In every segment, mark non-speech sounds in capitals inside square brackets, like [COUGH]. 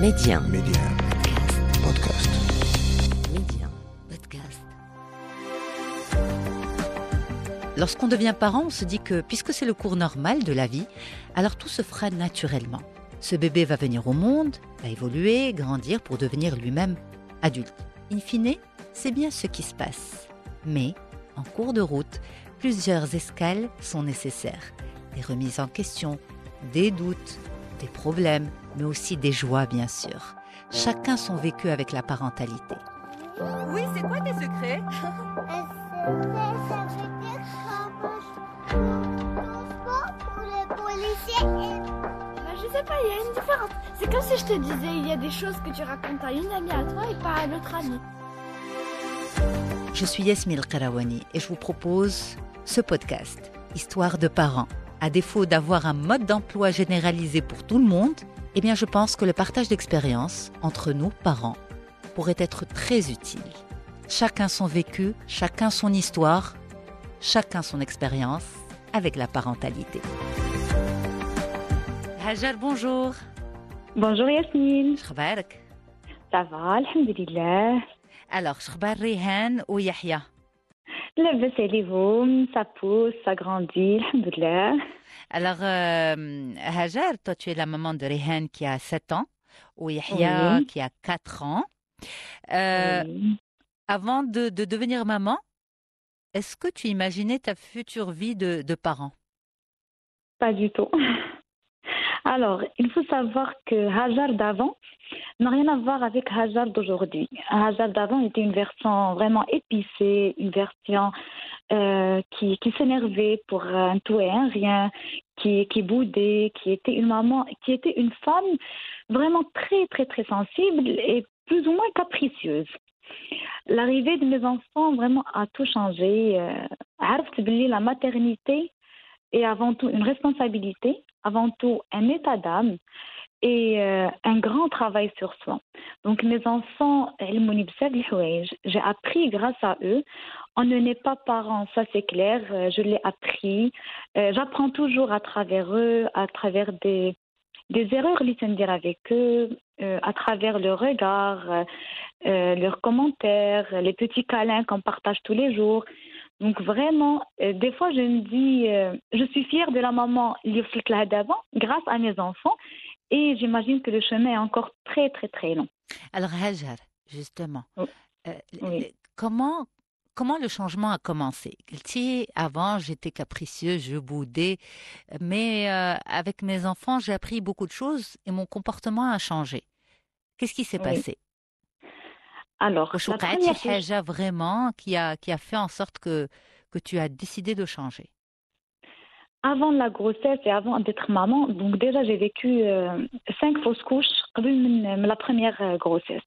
Média. Média. Podcast. Média. Podcast. Lorsqu'on devient parent, on se dit que puisque c'est le cours normal de la vie, alors tout se fera naturellement. Ce bébé va venir au monde, va évoluer, grandir pour devenir lui-même adulte. In fine, c'est bien ce qui se passe. Mais, en cours de route, plusieurs escales sont nécessaires. Des remises en question, des doutes, des problèmes, mais aussi des joies, bien sûr. Chacun son vécu avec la parentalité. Oui, c'est quoi tes secrets? [LAUGHS] Bah, je sais pas, il y a une différence. C'est comme si je te disais, il y a des choses que tu racontes à une amie à toi et pas à l'autre amie. Je suis Yasmine Karawani et je vous propose ce podcast, Histoire de parents à défaut d'avoir un mode d'emploi généralisé pour tout le monde, eh bien je pense que le partage d'expériences entre nous, parents, pourrait être très utile. Chacun son vécu, chacun son histoire, chacun son expérience avec la parentalité. Hajar, bonjour. Bonjour Yasmine. Ça va, alhamdulillah. Alors, ou Yahya? Le vaisselle est ça pousse, ça grandit, alhamdoulilah. Alors, euh, Hajar, toi, tu es la maman de Rehan qui a 7 ans, ou Yahya qui a 4 ans. Euh, avant de, devenir maman, est-ce que tu imaginais ta future vie de, de parent? Pas du tout. Alors, il faut savoir que Hajar d'avant n'a rien à voir avec Hajar d'aujourd'hui. Hajar d'avant était une version vraiment épicée, une version euh, qui, qui s'énervait pour un tout et un rien, qui, qui boudait, qui était une maman, qui était une femme vraiment très, très, très sensible et plus ou moins capricieuse. L'arrivée de mes enfants vraiment a tout changé. Euh, la maternité est avant tout une responsabilité avant tout un état d'âme et euh, un grand travail sur soi. Donc mes enfants, j'ai appris grâce à eux. On ne n'est pas parents, ça c'est clair, euh, je l'ai appris. Euh, j'apprends toujours à travers eux, à travers des, des erreurs, dire avec eux, à travers leur regard, leurs commentaires, les petits câlins qu'on partage tous les jours. Donc vraiment, euh, des fois je me dis, euh, je suis fière de la maman Lioflikla d'avant, grâce à mes enfants, et j'imagine que le chemin est encore très très très long. Alors Hajar, justement, oh. euh, comment comment le changement a commencé? Si avant j'étais capricieux, je boudais, mais avec mes enfants j'ai appris beaucoup de choses et mon comportement a changé. Qu'est-ce qui s'est passé? Alors, la première chose... vraiment qui a, qui a fait en sorte que, que tu as décidé de changer? Avant la grossesse et avant d'être maman, donc déjà j'ai vécu euh, cinq fausses couches la première euh, grossesse.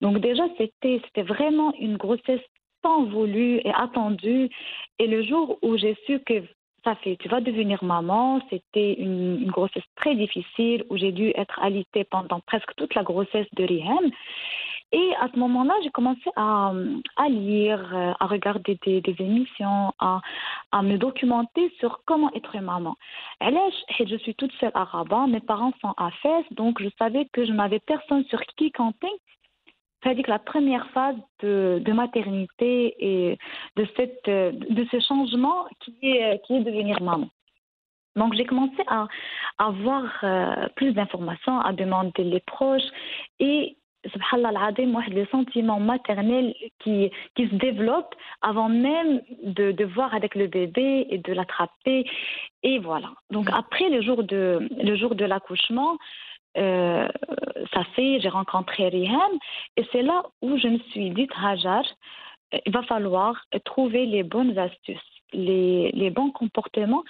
Donc déjà c'était c'était vraiment une grossesse tant voulue et attendue. Et le jour où j'ai su que ça fait, tu vas devenir maman, c'était une, une, grossesse très difficile où j'ai dû être alitée pendant presque toute la grossesse de Rihem. Et à ce moment-là, j'ai commencé à, lire, à regarder des, émissions, à, me documenter sur comment être maman. Je suis toute seule à Rabat, mes parents sont à Fès, donc je savais que je n'avais personne sur qui compter. C'est-à-dire que la première phase de, maternité et de, cette, de ce changement qui est, qui est devenir maman. Donc, j'ai commencé à, avoir euh, plus d'informations, à demander les proches et subhanallah العظيم, واحد le sentiment maternel qui, qui se développe avant même de, de voir avec le bébé et de l'attraper. Et voilà. Donc après le jour de, le jour de l'accouchement, euh, ça fait, j'ai rencontré Rihan et c'est là où je me suis dit, Hajar, euh, il va falloir trouver les bonnes astuces, les, les bons comportements.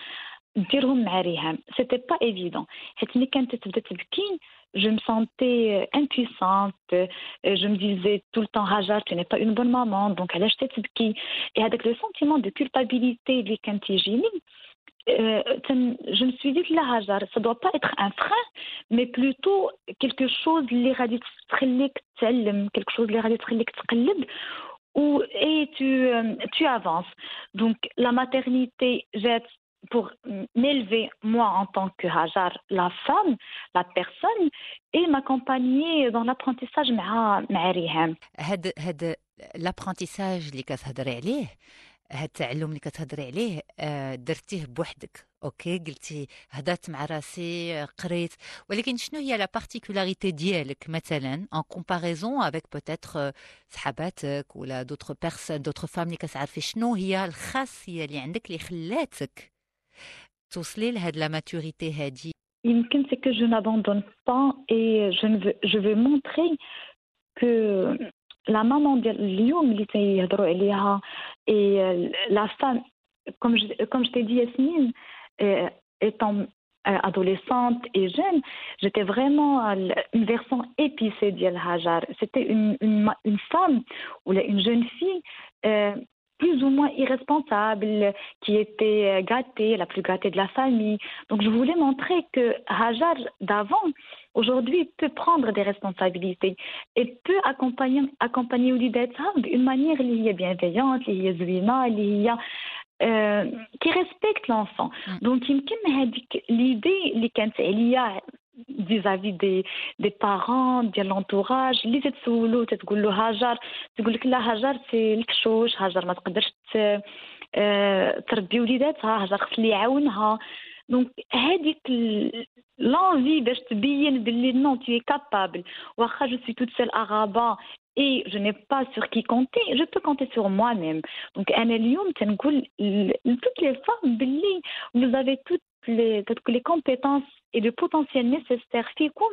نديرهم مع ريهام c'était pas évident حيت ملي كانت تبدا تبكي je me sentais euh, impuissante euh, je me disais tout le temps Hajar tu n'es pas une bonne maman donc علاش تبكي et avec le sentiment de culpabilité اللي كان تيجيني euh, تن- je me suis dit لا Hajar ça doit pas être un frein mais plutôt quelque chose اللي غادي تخليك تتعلم quelque chose اللي غادي تخليك تقلب ou et tu euh, tu avances donc la maternité جات pour m'élever moi en tant que Hajar, la femme, la personne, et m'accompagner dans l'apprentissage مع مع ريهام. هاد هاد l'apprentissage اللي كتهضري عليه هاد التعلم اللي كتهضري عليه آه، درتيه بوحدك اوكي قلتي هضرت مع راسي قريت ولكن شنو هي لا بارتيكولاريتي ديالك مثلا ان كومباريزون افيك بوتيتر صحاباتك ولا دوطخ بيرسون دوطخ فام اللي كتعرفي شنو هي الخاصيه اللي عندك اللي خلاتك توصلي لهاد لا ماتوريتي هادي يمكن c'est que je n'abandonne pas et je ne veux je veux montrer que la maman ديال اليوم اللي تيهضروا عليها et la femme comme je, comme je t'ai dit Yasmine euh, étant euh, adolescente et jeune, j'étais vraiment une version épicée d'Yel Hajar. C'était une, une, une, femme ou une jeune fille euh, plus ou moins irresponsable, qui était gâtée, la plus gâtée de la famille. Donc je voulais montrer que Hajar d'avant, aujourd'hui, peut prendre des responsabilités et peut accompagner, accompagner d'une manière liée bienveillante, liée zouina, liée euh, qui respecte l'enfant. Mm. Donc, l'idée il y a vis-à-vis des, des parents, de l'entourage, اللي تتسولو تتقول له هاجر تقول لك لا هاجر سي الكشوش هاجر ما تقدرش تربي وليداتها هاجر خص اللي يعاونها دونك هذيك l'envie باش تبين باللي non tu es capable واخا je suis toute seule à Rabat et je n'ai pas sur qui compter, je peux compter sur moi-même. Donc, أنا اليوم تنقول toutes les femmes باللي vous avez toutes les, les compétences et le potentiel nécessaire فيكم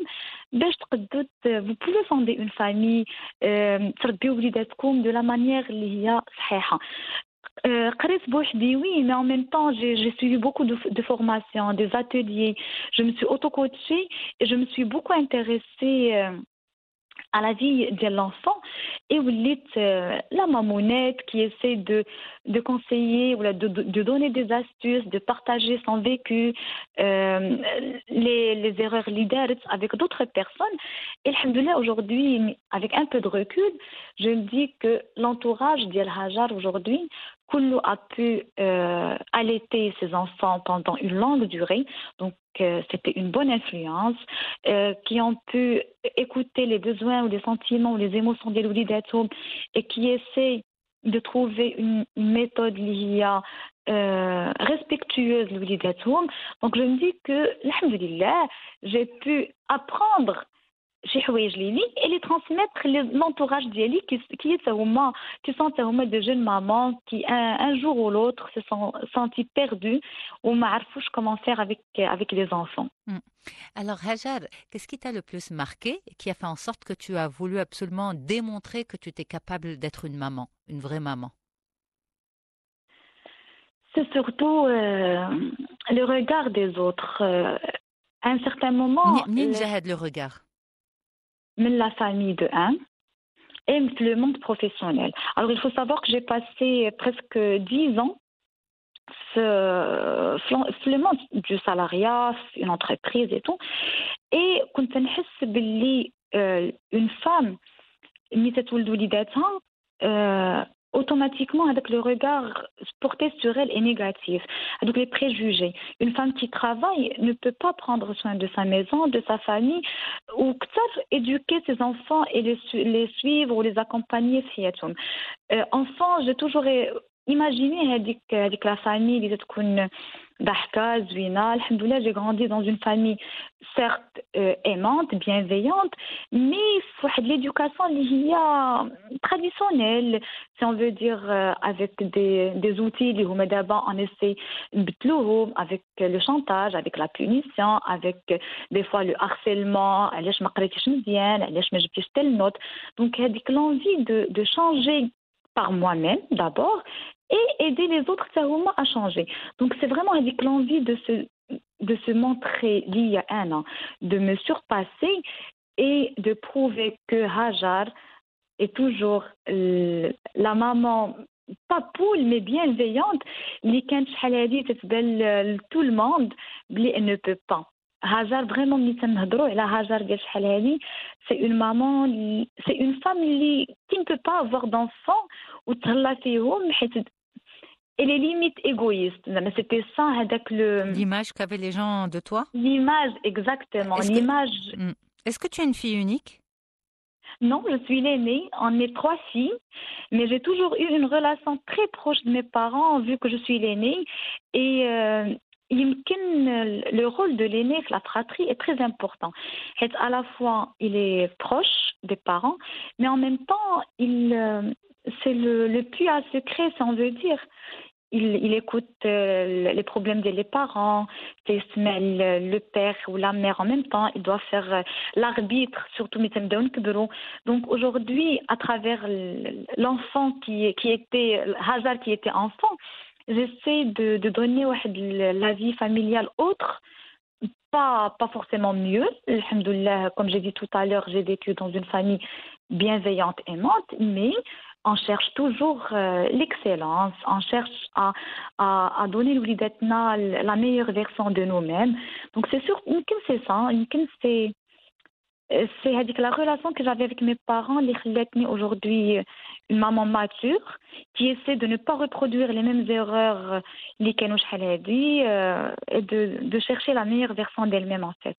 باش تقدروا vous pouvez fonder une famille تربيو وليداتكم de la manière اللي هي صحيحة قريت بوحدي oui mais en même temps j'ai suivi beaucoup de, de formations des ateliers je me suis auto-coachée et je me suis beaucoup intéressée euh, à la vie de l'enfant et vous dites la mamounette qui essaie de, de conseiller ou de, de, donner des astuces, de partager son vécu, euh, les, les, erreurs leaders avec d'autres personnes. Et aujourd'hui, avec un peu de recul, je me dis que l'entourage d'El Hajar aujourd'hui Koulou a pu euh, allaiter ses enfants pendant une longue durée, donc euh, c'était une bonne influence, euh, qui ont pu écouter les besoins ou les sentiments ou les émotions des Loulidatum et qui essaient de trouver une, une méthode euh, respectueuse Donc je me dis que, alhamdulillah, j'ai pu apprendre شي حوايج ليلي اللي ترانسميتر l'entourage ديالي qui qui est هما qui sont هما de jeunes mamans qui un, un jour ou l'autre se sont sentis perdus ou ما عرفوش comment faire avec avec les enfants. Mm. Alors Hajar, qu'est-ce qui t'a le plus marqué qui a fait en sorte que tu as voulu absolument démontrer que tu étais capable d'être une maman, une vraie maman C'est surtout euh, le regard des autres. Euh, à un certain moment. منين جا le regard la famille de un et le monde professionnel. Alors, il faut savoir que j'ai passé presque dix ans sur le monde du salariat, une entreprise et tout. Et quand on une femme, automatiquement avec le regard porté sur elle est négatif. Donc les préjugés. Une femme qui travaille ne peut pas prendre soin de sa maison, de sa famille, ou éduquer ses enfants et les, les suivre ou les accompagner. Euh, enfant, j'ai toujours imaginé avec la famille, Dahka, Zwina, Alhamdoulilah, j'ai grandi dans une famille certes euh, aimante, bienveillante, mais l'éducation il y a traditionnelle, si on veut dire, euh, avec des, des outils, les d'abord on essaie avec le chantage, avec la punition, avec euh, des fois le harcèlement, telle note. donc, avec l'envie de changer par moi-même d'abord et aider les autres à changer. Donc c'est vraiment avec l'envie de se, de se montrer il y a un an, de me surpasser et de prouver que Hajar est toujours la maman pas poule mais bienveillante اللي كانت شحال هذه تتبان tout le monde بلي elle ne peut pas Hajar vraiment ملي تنهضروا على هاجر ديال شحال هذه c'est une maman c'est une femme qui ne peut pas avoir d'enfant وتهلا فيهم حيت et les limites égoïstes. C'était ça avec le... L'image qu'avaient les gens de toi? L'image, exactement. Est-ce l'image... Que... Est-ce que tu es une fille unique? Non, je suis l'aînée. On est trois filles, mais j'ai toujours eu une relation très proche de mes parents vu que je suis l'aînée. Et euh, le rôle de l'aîné, la fratrie, est très important. Et à la fois, il est proche des parents, mais en même temps, il, euh, c'est le, le puits à secret, si on veut dire il, écoute euh, les problèmes des parents, il se mêle le père ou la mère en même temps, il doit faire euh, l'arbitre, surtout Donc aujourd'hui, à travers l'enfant qui, était, Hazard qui était enfant, j'essaie de, de, donner la vie familiale autre, pas, pas forcément mieux. Comme j'ai dit tout à l'heure, j'ai vécu dans une famille bienveillante, aimante, mais on cherche toujours euh, l'excellence, on cherche à, à, à donner la meilleure version de nous-mêmes. Donc c'est sûr, c'est ça, c'est euh, c'est la relation que j'avais avec mes parents, les aujourd'hui euh, une maman mature qui essaie de ne pas reproduire les mêmes erreurs les dit et de, de chercher la meilleure version d'elle-même en fait.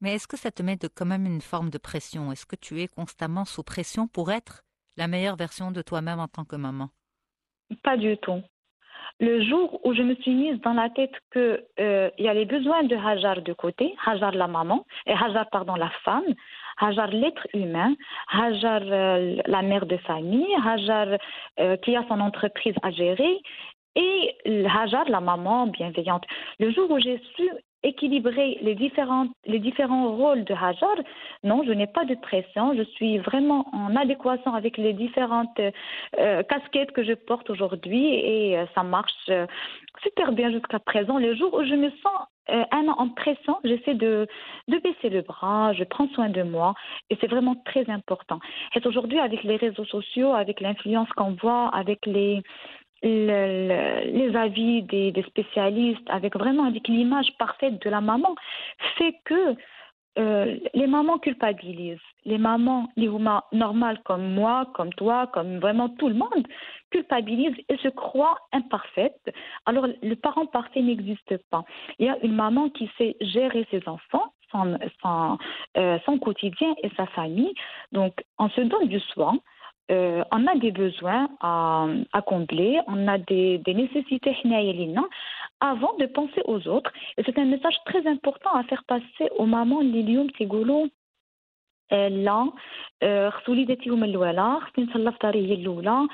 Mais est-ce que ça te met de, quand même une forme de pression? Est-ce que tu es constamment sous pression pour être la meilleure version de toi-même en tant que maman Pas du tout. Le jour où je me suis mise dans la tête que euh, il y a les besoins de Hajar de côté, Hajar la maman, et Hajar pardon la femme, Hajar l'être humain, Hajar euh, la mère de famille, Hajar euh, qui a son entreprise à gérer, et Hajar la maman bienveillante. Le jour où j'ai su équilibrer les différents, les différents rôles de Hajar, non, je n'ai pas de pression, je suis vraiment en adéquation avec les différentes euh, casquettes que je porte aujourd'hui et euh, ça marche euh, super bien jusqu'à présent. Le jour où je me sens un an en pression, j'essaie de, de baisser le bras, je prends soin de moi et c'est vraiment très important. Et aujourd'hui, avec les réseaux sociaux, avec l'influence qu'on voit, avec les, le- le- les avis des, des spécialistes, avec vraiment avec l'image parfaite de la maman, fait que euh, les mamans culpabilisent. Les mamans, les mamans normales comme moi, comme toi, comme vraiment tout le monde, culpabilisent et se croient imparfaites. Alors, le parent parfait n'existe pas. Il y a une maman qui sait gérer ses enfants, son, son, euh, son quotidien et sa famille. Donc, on se donne du soin. Euh, on a des besoins à, à combler, on a des, des nécessités حنايا لينا avant de penser aux autres. Et c'est un message très important à faire passer aux mamans اللي اليوم تيقولوا آه، لا آه، خص وليداتي هما الأولى خصني نتهلا في داري هي الأولى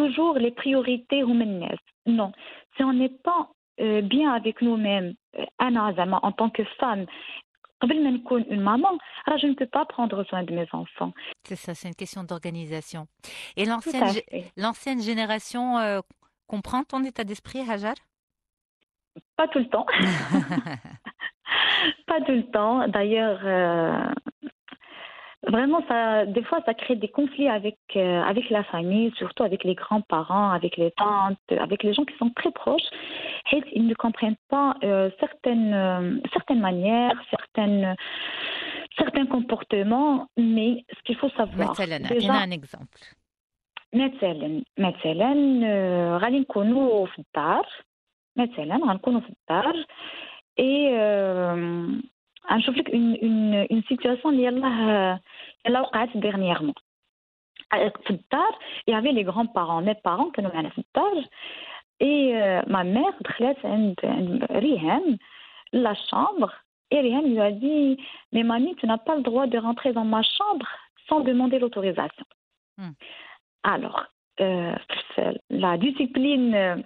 toujours les priorités هما الناس non si on n'est pas euh, bien avec nous-mêmes euh, أنا زعما en tant que femme ah, je ne peux pas prendre soin de mes enfants. C'est ça, c'est une question d'organisation. Et l'ancienne génération euh, comprend ton état d'esprit, Hajar? Pas tout le temps. [LAUGHS] [LAUGHS] pas tout le temps. D'ailleurs, euh, vraiment, ça, des fois, ça crée des conflits avec, euh, avec la famille, surtout avec les grands-parents, avec les tantes, avec les gens qui sont très proches. Et ils ne comprennent pas euh, certaines, euh, certaines manières, certaines, certains comportements, mais ce qu'il faut savoir. مثلا déjà- اعطينا un exemple. مثلا مثلا آه، غادي نكونوا في الدار مثلا غنكونوا في الدار اي آه، غنشوف لك اون اون اون سيتوياسيون اللي يلاه يلاه وقعت ديرنييرمون في الدار يافي لي غران بارون مي بارون كانوا معنا في الدار اي ما مير دخلت عند عند ريهام لا chambre et Rihan lui a dit mais mamie tu n'as pas le droit de rentrer dans ma chambre sans demander l'autorisation Hmm. alors euh, la discipline euh,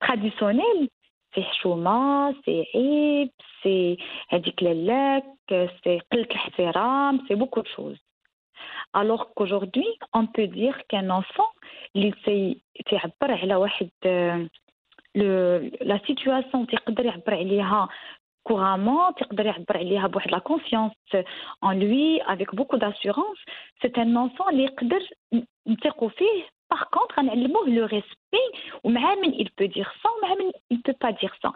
traditionnelle c'est حشومة c'est عيب c'est هذيك للاك c'est قلة الاحترام c'est beaucoup de choses alors qu'aujourd'hui on peut dire qu'un enfant اللي تي- تيعبر على واحد آه، le- la situation تيقدر يعبر عليها couramment تيقدر يعبر عليها بواحد la confiance en lui avec beaucoup d'assurance c'est un enfant اللي يقدر ن- نثقوا فيه par contre, le respect il peut dire ça il ne peut pas dire ça.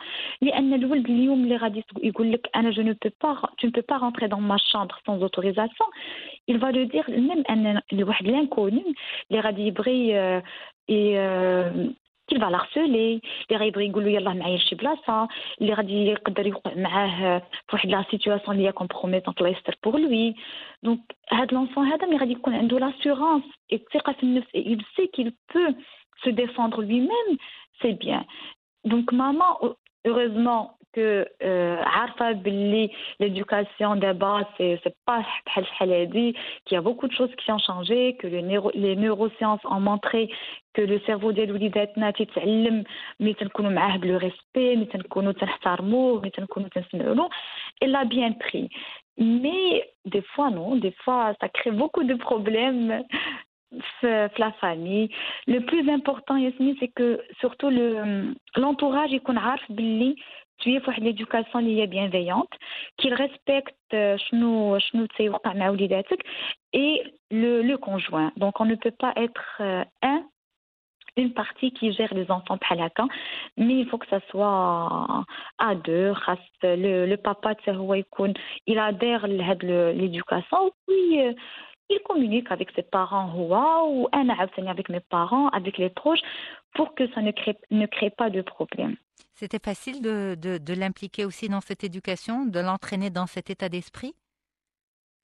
je ne peux pas tu ne peux pas rentrer dans ma chambre sans autorisation. Il va le dire même l'inconnu les radibri et euh, آه، ي- آه، qu'il va l'harceler اللي غيبغي يقول له يلاه معايا لشي بلاصه اللي غادي يقدر يوقع معاه في واحد لا سيتوياسيون اللي هي كومبروميتونت الله يستر بوغ لوي دونك هاد لونفون هذا ملي غادي يكون عنده لاسيغونس الثقه في النفس il sait qu'il peut se défendre lui-même c'est bien donc maman heureusement que عارفه باللي l'éducation d'abord c'est c'est pas بحال شحال هادي qu'il y a beaucoup de choses qui ont changé que les neurosciences ont montré que le cerveau ديال وليداتنا تيتعلم ملي تنكونوا معاه بلو ريسبي ملي تنكونوا تنحترموه ملي تنكونوا تنسمعوا له il a bien pris mais des fois non des fois ça crée beaucoup de problèmes la famille. Le plus important, Yasmine, c'est que surtout euh, l'entourage, le, il tu es l'éducation bienveillante, qu'il respecte euh, et le, le conjoint. Donc, on ne peut pas être euh, un une partie qui gère les enfants palaka, mais il faut que ça soit à deux. Le, le papa, il adhère à l'éducation. Oui, il communique avec ses parents ou un avec mes parents, avec les proches, pour que ça ne crée, ne crée pas de problème. C'était facile de, de, de l'impliquer aussi dans cette éducation, de l'entraîner dans cet état d'esprit?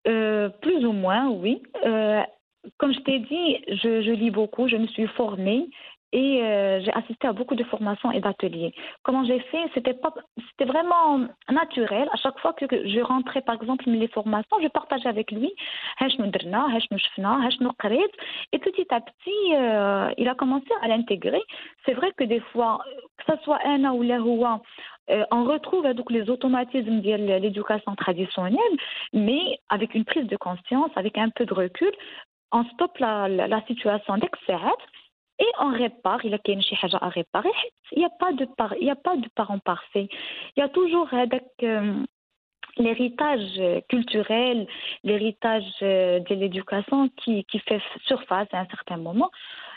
Euh, Plus ou moins, oui. Euh, comme je t'ai dit, je, je, lis beaucoup, je me suis formée et euh, j'ai assisté à beaucoup de formations et d'ateliers. Comment j'ai fait? C'était pas, c'était vraiment naturel. À chaque fois que je rentrais, par exemple, les formations, je partageais avec lui. Et petit à petit, euh, il a commencé à l'intégrer. C'est vrai que des fois, que ce soit un ou l'un euh, on retrouve donc les automatismes de l'éducation traditionnelle, mais avec une prise de conscience, avec un peu de recul, on stoppe la, la, la situation d'excès et on répare il y a à réparer. Il n'y a pas de par il y a pas de parent parfait il y a toujours euh, l'héritage culturel l'héritage euh, de l'éducation qui, qui fait surface à un certain moment.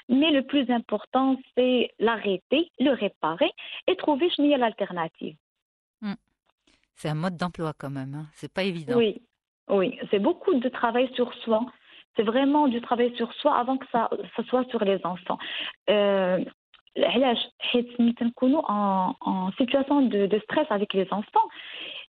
Mais le plus important c'est l'arrêter le réparer et trouver une l'alternative. Hmm. c'est un mode d'emploi quand même hein. c'est pas évident. Oui. Oui. C'est beaucoup de travail sur soi c'est vraiment du travail sur soi avant que ça, soit sur les enfants. Euh, en, en situation de, stress avec les enfants,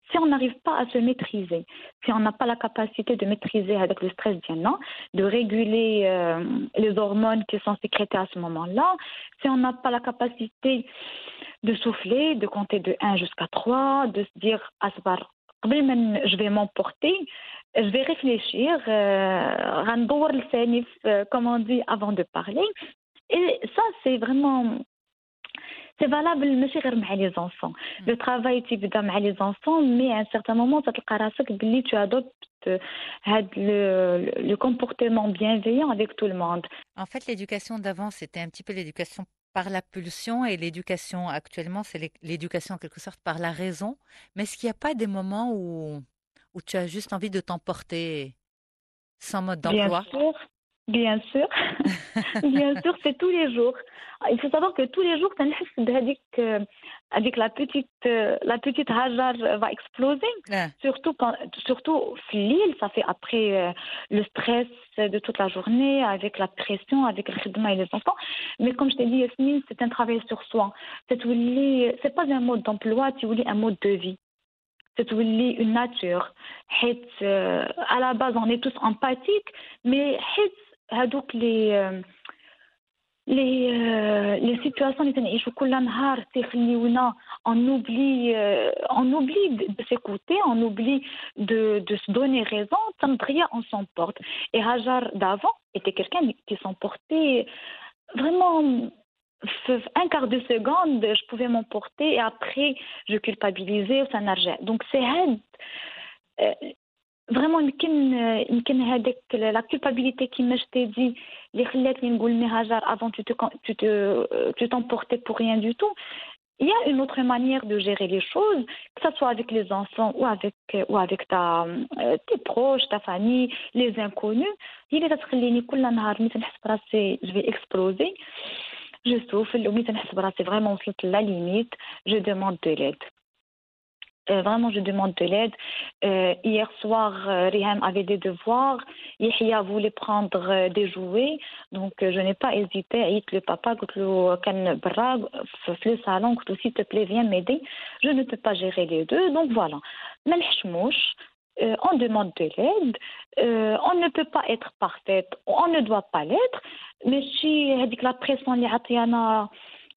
si on n'arrive pas à se maîtriser, si on n'a pas la capacité de maîtriser avec le stress bien de réguler euh, les hormones qui sont sécrétées à ce moment-là, si on n'a pas la capacité de souffler, de compter de 1 jusqu'à 3, de se dire, ah, je vais m'emporter, je vais réfléchir, euh, comme on dit, avant de parler. Et ça, c'est vraiment. C'est valable, ماشي غير مع les enfants. Le travail تيبدا مع les enfants, mais à un certain moment, تلقى راسك باللي tu adoptes le, le comportement bienveillant avec tout le monde. En fait, l'éducation d'avant, c'était un petit peu l'éducation par la pulsion et l'éducation. Actuellement, c'est l'éducation en quelque sorte par la raison. Mais est-ce qu'il n'y a pas des moments où où tu as juste envie de t'emporter sans mode d'emploi? Bien sûr, bien sûr, [LAUGHS] bien sûr, c'est tous les jours. Il faut savoir que tous les jours, avec la petite, la petite Hajar va exploser. Ouais. Surtout quand, surtout l'île, ça fait après euh, le stress de toute la journée, avec la pression, avec le khidma et les enfants. Mais comme je t'ai dit, Yasmine, c'est un travail sur soi. C'est pas un mode d'emploi, tu voulais un mode de vie. تتولي une nature حيت à la base on est tous empathiques mais حيت هادوك لي لي لي سيتوياسيون اللي تنعيشو كل نهار تيخليونا on oublie on oublie de s'écouter on oublie de de se donner raison تنضغيا on s'emporte et Hajar d'avant était quelqu'un qui s'emportait vraiment un quart de seconde, je pouvais m'emporter et après, je culpabilisais ou ça n'argent. Donc, c'est euh, vraiment la culpabilité qui me t'ai dit, les avant tu te tu te tu t'emportais pour rien du tout. Il y a une autre manière de gérer les choses, que ce soit avec les enfants ou avec ou avec ta euh, tes proches, ta famille, les inconnus. Il est je vais exploser. Je souffle, c'est vraiment la limite, je demande de l'aide. Euh, vraiment, je demande de l'aide. Euh, hier soir, euh, Riham avait des devoirs. Yahya voulait prendre des jouets. Donc, je n'ai pas hésité à dire le papa, le salon, s'il te plaît, viens m'aider. Je ne peux pas gérer les deux. Donc, voilà. Malhachmouche, euh, on demande de l'aide, on ne peut pas être parfaite, on ne doit pas l'être, mais si la pression,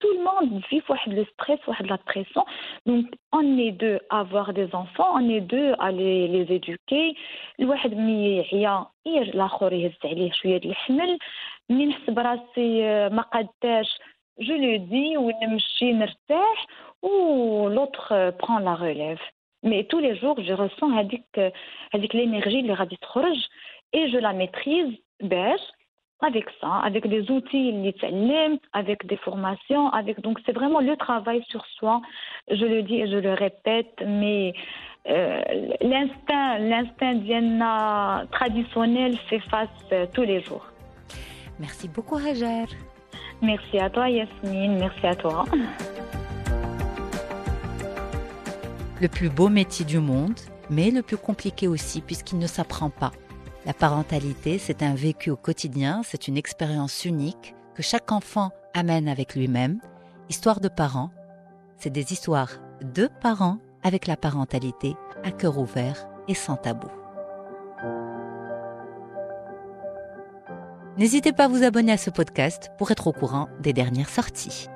tout le monde vit واحد le stress واحد la pression donc on est deux à avoir des enfants on est deux à les, les éduquer الواحد ملي يعيا الاخر يهز عليه شويه د الحمل ملي نحس براسي آه، ما قاداش جو لو دي ونمشي نرتاح و l'autre prend la relève mais tous les jours je ressens هذيك هذيك l'énergie اللي غادي تخرج et je la maîtrise باش avec ça, avec des outils, avec des formations, avec donc c'est vraiment le travail sur soi. Je le dis et je le répète, mais euh, l'instinct, l'instinct d'Ienna traditionnel s'efface euh, tous les jours. Merci beaucoup Hajar. Merci à toi Yasmine, merci à toi. Le plus beau métier du monde, mais le plus compliqué aussi puisqu'il ne s'apprend pas. La parentalité, c'est un vécu au quotidien, c'est une expérience unique que chaque enfant amène avec lui-même. Histoire de parents, c'est des histoires de parents avec la parentalité à cœur ouvert et sans tabou. N'hésitez pas à vous abonner à ce podcast pour être au courant des dernières sorties.